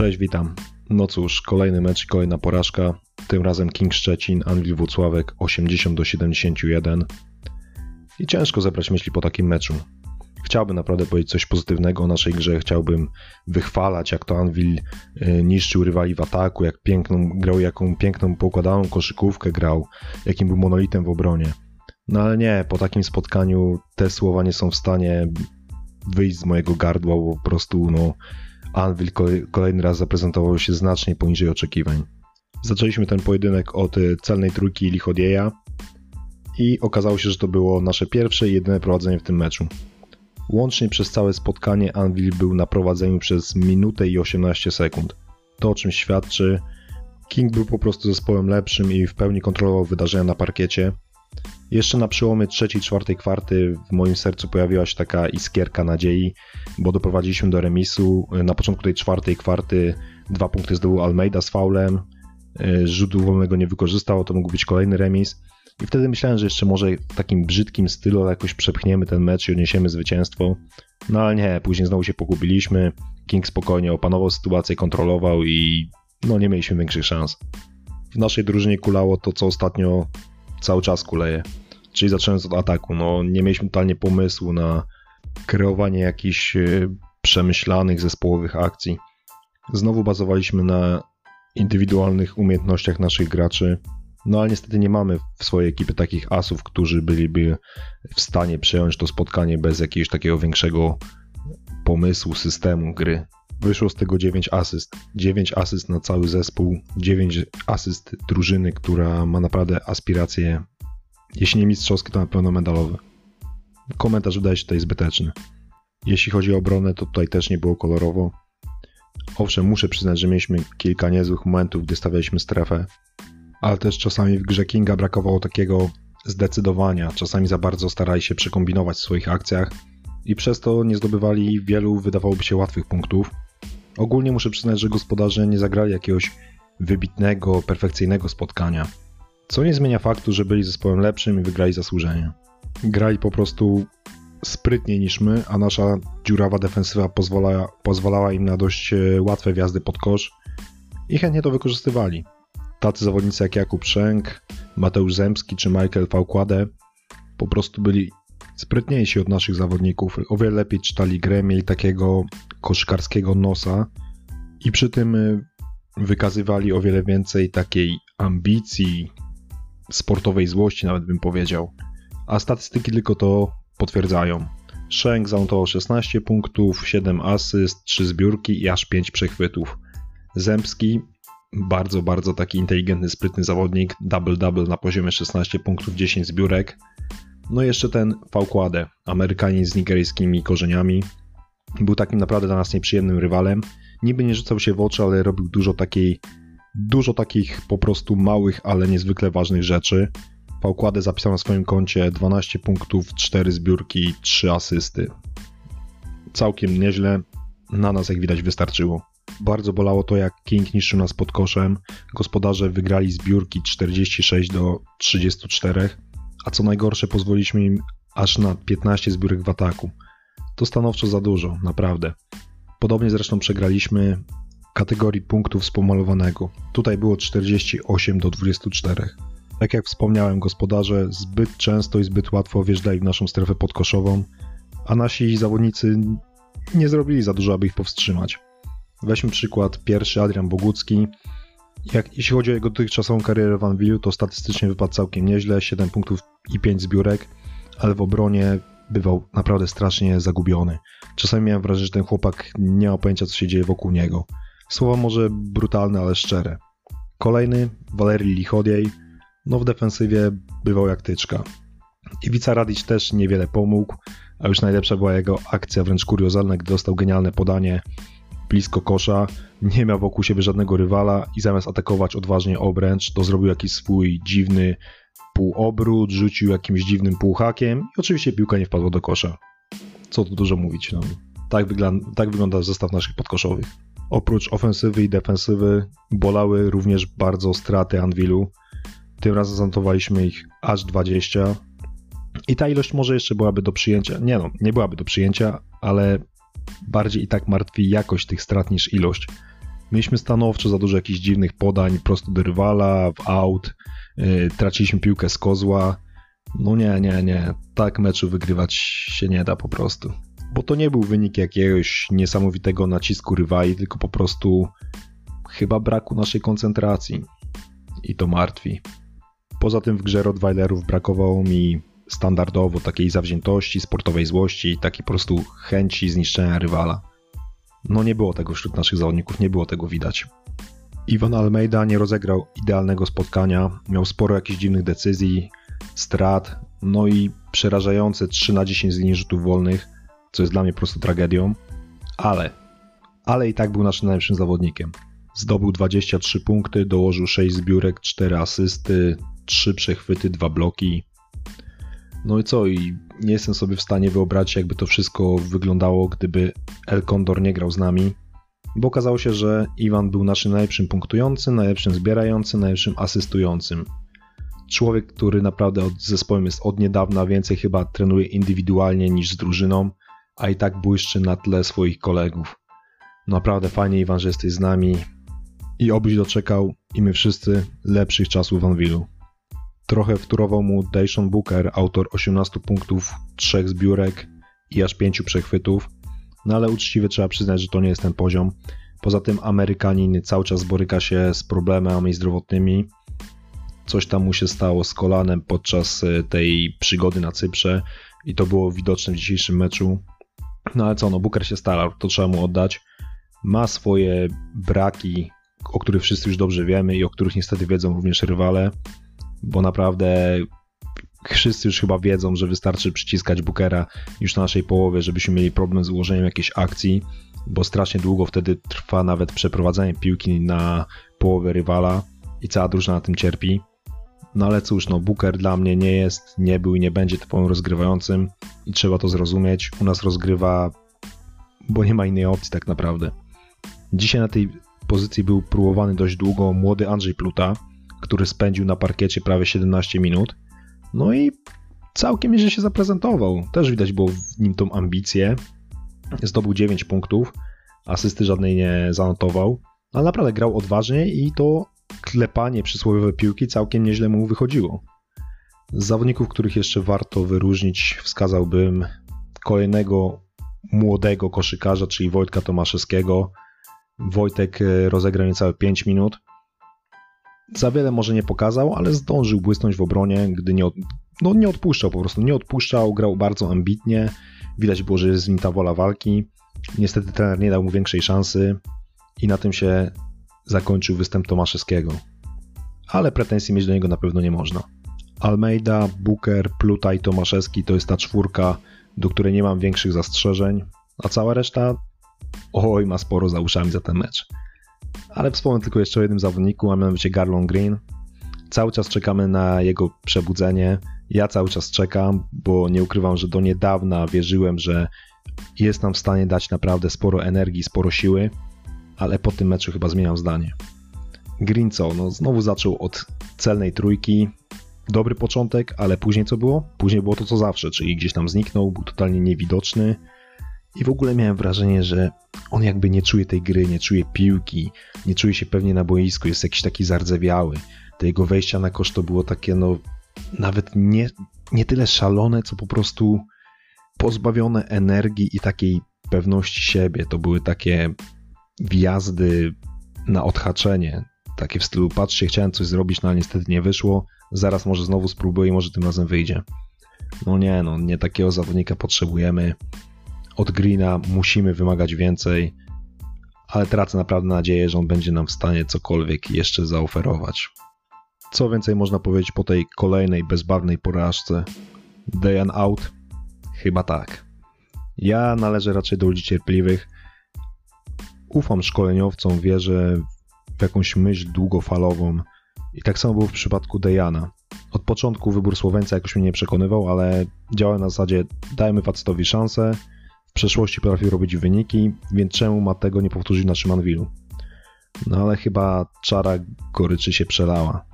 Cześć, witam. No cóż, kolejny mecz i kolejna porażka. Tym razem King Szczecin, Anwil Włocławek 80 do 71. I ciężko zebrać myśli po takim meczu. Chciałbym naprawdę powiedzieć coś pozytywnego o naszej grze, chciałbym wychwalać, jak to Anvil y, niszczył rywali w ataku, jak piękną, grał jaką piękną, poukładaną koszykówkę grał, jakim był monolitem w obronie. No ale nie, po takim spotkaniu te słowa nie są w stanie wyjść z mojego gardła, bo po prostu no, Anvil kolejny raz zaprezentował się znacznie poniżej oczekiwań. Zaczęliśmy ten pojedynek od y, celnej trójki Lichodieja i okazało się, że to było nasze pierwsze i jedyne prowadzenie w tym meczu. Łącznie przez całe spotkanie Anvil był na prowadzeniu przez minutę i 18 sekund. To o czym świadczy, King był po prostu zespołem lepszym i w pełni kontrolował wydarzenia na parkiecie. Jeszcze na przełomie trzeciej, czwartej kwarty w moim sercu pojawiła się taka iskierka nadziei, bo doprowadziliśmy do remisu. Na początku tej czwartej kwarty dwa punkty zdobył Almeida z faulem, rzutu wolnego nie wykorzystał, to mógł być kolejny remis. I wtedy myślałem, że jeszcze może w takim brzydkim stylu jakoś przepchniemy ten mecz i odniesiemy zwycięstwo. No ale nie, później znowu się pogubiliśmy. King spokojnie opanował sytuację, kontrolował i no nie mieliśmy większych szans. W naszej drużynie kulało to, co ostatnio cały czas kuleje. Czyli zaczynając od ataku. No nie mieliśmy totalnie pomysłu na kreowanie jakichś e, przemyślanych zespołowych akcji. Znowu bazowaliśmy na indywidualnych umiejętnościach naszych graczy. No ale niestety nie mamy w swojej ekipie takich asów, którzy byliby w stanie przejąć to spotkanie bez jakiegoś takiego większego pomysłu, systemu gry. Wyszło z tego 9 asyst. 9 asyst na cały zespół, 9 asyst drużyny, która ma naprawdę aspiracje, jeśli nie mistrzowskie, to na pewno medalowe. Komentarz wydaje się tutaj zbyteczny. Jeśli chodzi o obronę, to tutaj też nie było kolorowo. Owszem, muszę przyznać, że mieliśmy kilka niezłych momentów, gdy stawialiśmy strefę, ale też czasami w grze Kinga brakowało takiego zdecydowania. Czasami za bardzo starali się przekombinować w swoich akcjach i przez to nie zdobywali wielu, wydawałoby się, łatwych punktów. Ogólnie muszę przyznać, że gospodarze nie zagrali jakiegoś wybitnego, perfekcyjnego spotkania. Co nie zmienia faktu, że byli zespołem lepszym i wygrali zasłużenie. Grali po prostu sprytniej niż my, a nasza dziurawa defensywa pozwala, pozwalała im na dość e, łatwe wjazdy pod kosz i chętnie to wykorzystywali. Tacy zawodnicy jak Jakub Szęk, Mateusz Zemski czy Michael Fałkładę po prostu byli sprytniejsi od naszych zawodników, o wiele lepiej czytali grę, mieli takiego koszkarskiego nosa i przy tym y, wykazywali o wiele więcej takiej ambicji, sportowej złości, nawet bym powiedział. A statystyki tylko to potwierdzają. Szenk zanotował 16 punktów, 7 asyst, 3 zbiórki i aż 5 przechwytów. Zemski bardzo, bardzo taki inteligentny, sprytny zawodnik. Double-double na poziomie 16 punktów, 10 zbiórek. No i jeszcze ten Fałkładę, Amerykanin z nigeryjskimi korzeniami. Był takim naprawdę dla nas nieprzyjemnym rywalem. Niby nie rzucał się w oczy, ale robił dużo takiej, dużo takich po prostu małych, ale niezwykle ważnych rzeczy. Fałkładę zapisał na swoim koncie 12 punktów, 4 zbiórki, 3 asysty. Całkiem nieźle. Na nas, jak widać, wystarczyło. Bardzo bolało to, jak King niszczył nas pod koszem. Gospodarze wygrali zbiórki 46 do 34, a co najgorsze, pozwoliliśmy im aż na 15 zbiórek w ataku. To stanowczo za dużo, naprawdę. Podobnie zresztą przegraliśmy kategorii punktów z pomalowanego. Tutaj było 48 do 24. Tak jak wspomniałem, gospodarze zbyt często i zbyt łatwo wjeżdżali w naszą strefę podkoszową, a nasi zawodnicy nie zrobili za dużo, aby ich powstrzymać. Weźmy przykład pierwszy, Adrian Bogucki. Jak, jeśli chodzi o jego dotychczasową karierę w Anvilu, to statystycznie wypadł całkiem nieźle, 7 punktów i 5 zbiórek, ale w obronie bywał naprawdę strasznie zagubiony. Czasami miałem wrażenie, że ten chłopak nie ma pojęcia, co się dzieje wokół niego. Słowa może brutalne, ale szczere. Kolejny, Valerii Lichodiej, no w defensywie bywał jak tyczka. Iwica Radic też niewiele pomógł, a już najlepsza była jego akcja, wręcz kuriozalna, gdy dostał genialne podanie blisko kosza, nie miał wokół siebie żadnego rywala i zamiast atakować odważnie obręcz, to zrobił jakiś swój dziwny półobrót, rzucił jakimś dziwnym półhakiem i oczywiście piłka nie wpadła do kosza. Co tu dużo mówić, no. Tak, wygląda, tak wygląda zestaw naszych podkoszowych. Oprócz ofensywy i defensywy bolały również bardzo straty Anwilu. Tym razem zanotowaliśmy ich aż 20. I ta ilość może jeszcze byłaby do przyjęcia. Nie no, nie byłaby do przyjęcia, ale bardziej i tak martwi jakość tych strat niż ilość. Mieliśmy stanowczo za dużo jakichś dziwnych podań prosto do rywala, w out, yy, traciliśmy piłkę z kozła. No nie, nie, nie. Tak meczu wygrywać się nie da po prostu. Bo to nie był wynik jakiegoś niesamowitego nacisku rywali, tylko po prostu chyba braku naszej koncentracji. I to martwi. Poza tym w grze Rottweilerów brakowało mi standardowo takiej zawziętości, sportowej złości, takiej po prostu chęci zniszczenia rywala. No nie było tego wśród naszych zawodników, nie było tego widać. Iwan Almeida nie rozegrał idealnego spotkania, miał sporo jakichś dziwnych decyzji, strat, no i przerażające 3 na 10 z linii rzutów wolnych, co jest dla mnie po prostu tragedią, ale, ale i tak był naszym najlepszym zawodnikiem. Zdobył 23 punkty, dołożył 6 zbiórek, 4 asysty, 3 przechwyty, 2 bloki. No i co? I nie jestem sobie w stanie wyobrazić, jakby to wszystko wyglądało, gdyby El Condor nie grał z nami, bo okazało się, że Iwan był naszym najlepszym punktującym, najlepszym zbierającym, najlepszym asystującym. Człowiek, który naprawdę od zespołem jest od niedawna, więcej chyba trenuje indywidualnie niż z drużyną, a i tak błyszczy na tle swoich kolegów. Naprawdę fajnie, Iwan, że jesteś z nami i obyś doczekał i my wszyscy lepszych czasów w Anwilu. Trochę wtórował mu Dayshon Booker, autor 18 punktów, 3 zbiórek i aż 5 przechwytów, no ale uczciwie trzeba przyznać, że to nie jest ten poziom. Poza tym Amerykanin cały czas boryka się z problemami zdrowotnymi. Coś tam mu się stało z kolanem podczas e, tej przygody na Cyprze i to było widoczne w dzisiejszym meczu. No ale co, no Booker się starał, to trzeba mu oddać. Ma swoje braki, o których wszyscy już dobrze wiemy i o których niestety wiedzą również rywale, bo naprawdę wszyscy już chyba wiedzą, że wystarczy przyciskać Bookera już na naszej połowie, żebyśmy mieli problem z ułożeniem jakiejś akcji, bo strasznie długo wtedy trwa nawet przeprowadzenie piłki na połowę rywala i cała drużyna na tym cierpi. No ale cóż, no Booker dla mnie nie jest, nie był i nie będzie typowym rozgrywającym i trzeba to zrozumieć. U nas rozgrywa, bo nie ma innej opcji tak naprawdę. Dzisiaj na tej pozycji był próbowany dość długo młody Andrzej Pluta, który spędził na parkiecie prawie 17 minut. No i całkiem nieźle się zaprezentował. Też widać było w nim tą ambicję. Zdobył 9 punktów, asysty żadnej nie zanotował, ale naprawdę grał odważnie i to klepanie przysłowiowe piłki całkiem nieźle mu wychodziło. Z zawodników, których jeszcze warto wyróżnić, wskazałbym kolejnego młodego koszykarza, czyli Wojtka Tomaszewskiego. Wojtek e, rozegrał niecałe 5 minut. Za wiele może nie pokazał, ale zdążył błysnąć w obronie, gdy nie, od, no nie odpuszczał po prostu. Nie odpuszczał, grał bardzo ambitnie. Widać było, że jest w nim ta wola walki. Niestety trener nie dał mu większej szansy i na tym się zakończył występ Tomaszewskiego. Ale pretensji mieć do niego na pewno nie można. Almeida, Booker, Pluta i Tomaszewski to jest ta czwórka, do której nie mam większych zastrzeżeń, a cała reszta oj, ma sporo za uszami za ten mecz. Ale wspomnę tylko jeszcze o jednym zawodniku, a mianowicie Garlon Green. Cały czas czekamy na jego przebudzenie. Ja cały czas czekam, bo nie ukrywam, że do niedawna wierzyłem, że jest nam w stanie dać naprawdę sporo energii, sporo siły, ale po tym meczu chyba zmieniam zdanie. Green co? No znowu zaczął od celnej trójki. Dobry początek, ale później co było? Później było to co zawsze, czyli gdzieś tam zniknął, był totalnie niewidoczny. I w ogóle miałem wrażenie, że on jakby nie czuje tej gry, nie czuje piłki, nie czuje się pewnie na boisku, jest jakiś taki zardzewiały. Te jego wejścia na kosz to było takie, no, nawet nie, nie tyle szalone, co po prostu pozbawione energii i takiej pewności siebie. To były takie wjazdy na odhaczenie, takie w stylu patrzcie, chciałem coś zrobić, no ale niestety nie wyszło, zaraz może znowu spróbuję i może tym razem wyjdzie. No nie, no nie takiego zawodnika potrzebujemy od Greena musimy wymagać więcej, ale tracę naprawdę nadzieję, że on będzie nam w stanie cokolwiek jeszcze zaoferować. Co więcej można powiedzieć po tej kolejnej bezbarwnej porażce? Dayan out? Chyba tak. Ja należę raczej do ludzi cierpliwych. Ufam szkoleniowcom, wierzę w jakąś myśl długofalową. I tak samo było w przypadku Dejana. Od początku wybór Słoweńca jakoś mnie nie przekonywał, ale działałem na zasadzie dajmy facetowi szansę, w przeszłości potrafił robić wyniki, więc czemu ma tego nie powtórzyć na Szymanwilu? No ale chyba czara goryczy się przelała.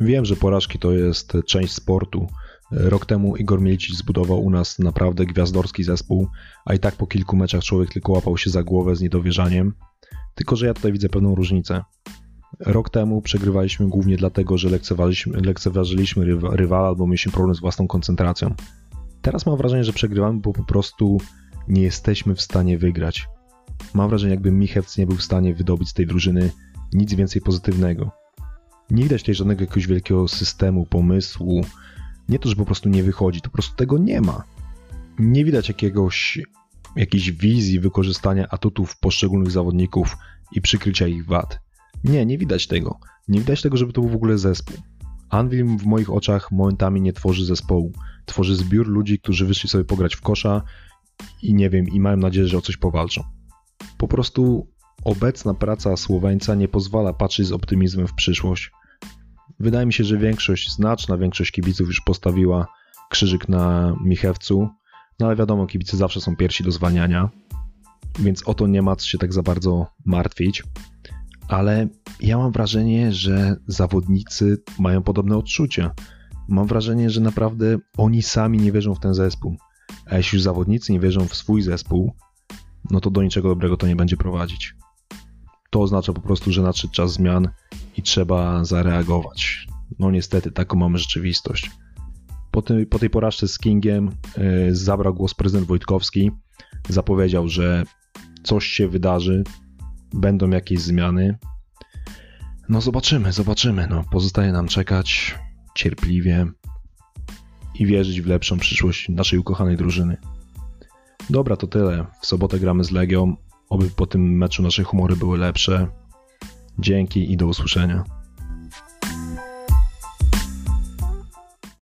Wiem, że porażki to jest część sportu. Rok temu Igor Milicic zbudował u nas naprawdę gwiazdorski zespół, a i tak po kilku meczach człowiek tylko łapał się za głowę z niedowierzaniem. Tylko, że ja tutaj widzę pewną różnicę. Rok temu przegrywaliśmy głównie dlatego, że lekceważyliśmy, lekceważyliśmy rywala albo mieliśmy problem z własną koncentracją. Teraz mam wrażenie, że przegrywamy, bo po prostu nie jesteśmy w stanie wygrać. Mam wrażenie, jakby Michewc nie był w stanie wydobyć z tej drużyny nic więcej pozytywnego. Nie widać tutaj żadnego jakiegoś wielkiego systemu, pomysłu. Nie to, że po prostu nie wychodzi, to po prostu tego nie ma. Nie widać jakiegoś, jakiejś wizji wykorzystania atutów poszczególnych zawodników i przykrycia ich wad. Nie, nie widać tego. Nie widać tego, żeby to był w ogóle zespół. Anvil w moich oczach momentami nie tworzy zespołu. Tworzy zbiór ludzi, którzy wyszli sobie pograć w kosza i nie wiem, i mają nadzieję, że o coś powalczą. Po prostu obecna praca Słoweńca nie pozwala patrzeć z optymizmem w przyszłość. Wydaje mi się, że większość, znaczna większość kibiców już postawiła krzyżyk na Michewcu, no ale wiadomo, kibice zawsze są pierwsi do zwalniania, więc o to nie ma co się tak za bardzo martwić. Ale ja mam wrażenie, że zawodnicy mają podobne odczucia. Mam wrażenie, że naprawdę oni sami nie wierzą w ten zespół. A jeśli już zawodnicy nie wierzą w swój zespół, no to do niczego dobrego to nie będzie prowadzić. To oznacza po prostu, że nadszedł czas zmian i trzeba zareagować. No niestety, taką mamy rzeczywistość. Po po tej porażce z Kingiem yy, zabrał głos prezydent Wojtkowski. Zapowiedział, że coś się wydarzy, będą jakieś zmiany. No zobaczymy, zobaczymy. No, pozostaje nam czekać cierpliwie i wierzyć w lepszą przyszłość naszej ukochanej drużyny. Dobra, to tyle. W sobotę gramy z Legią. Oby po tym meczu nasze humory były lepsze. Dzięki i do usłyszenia.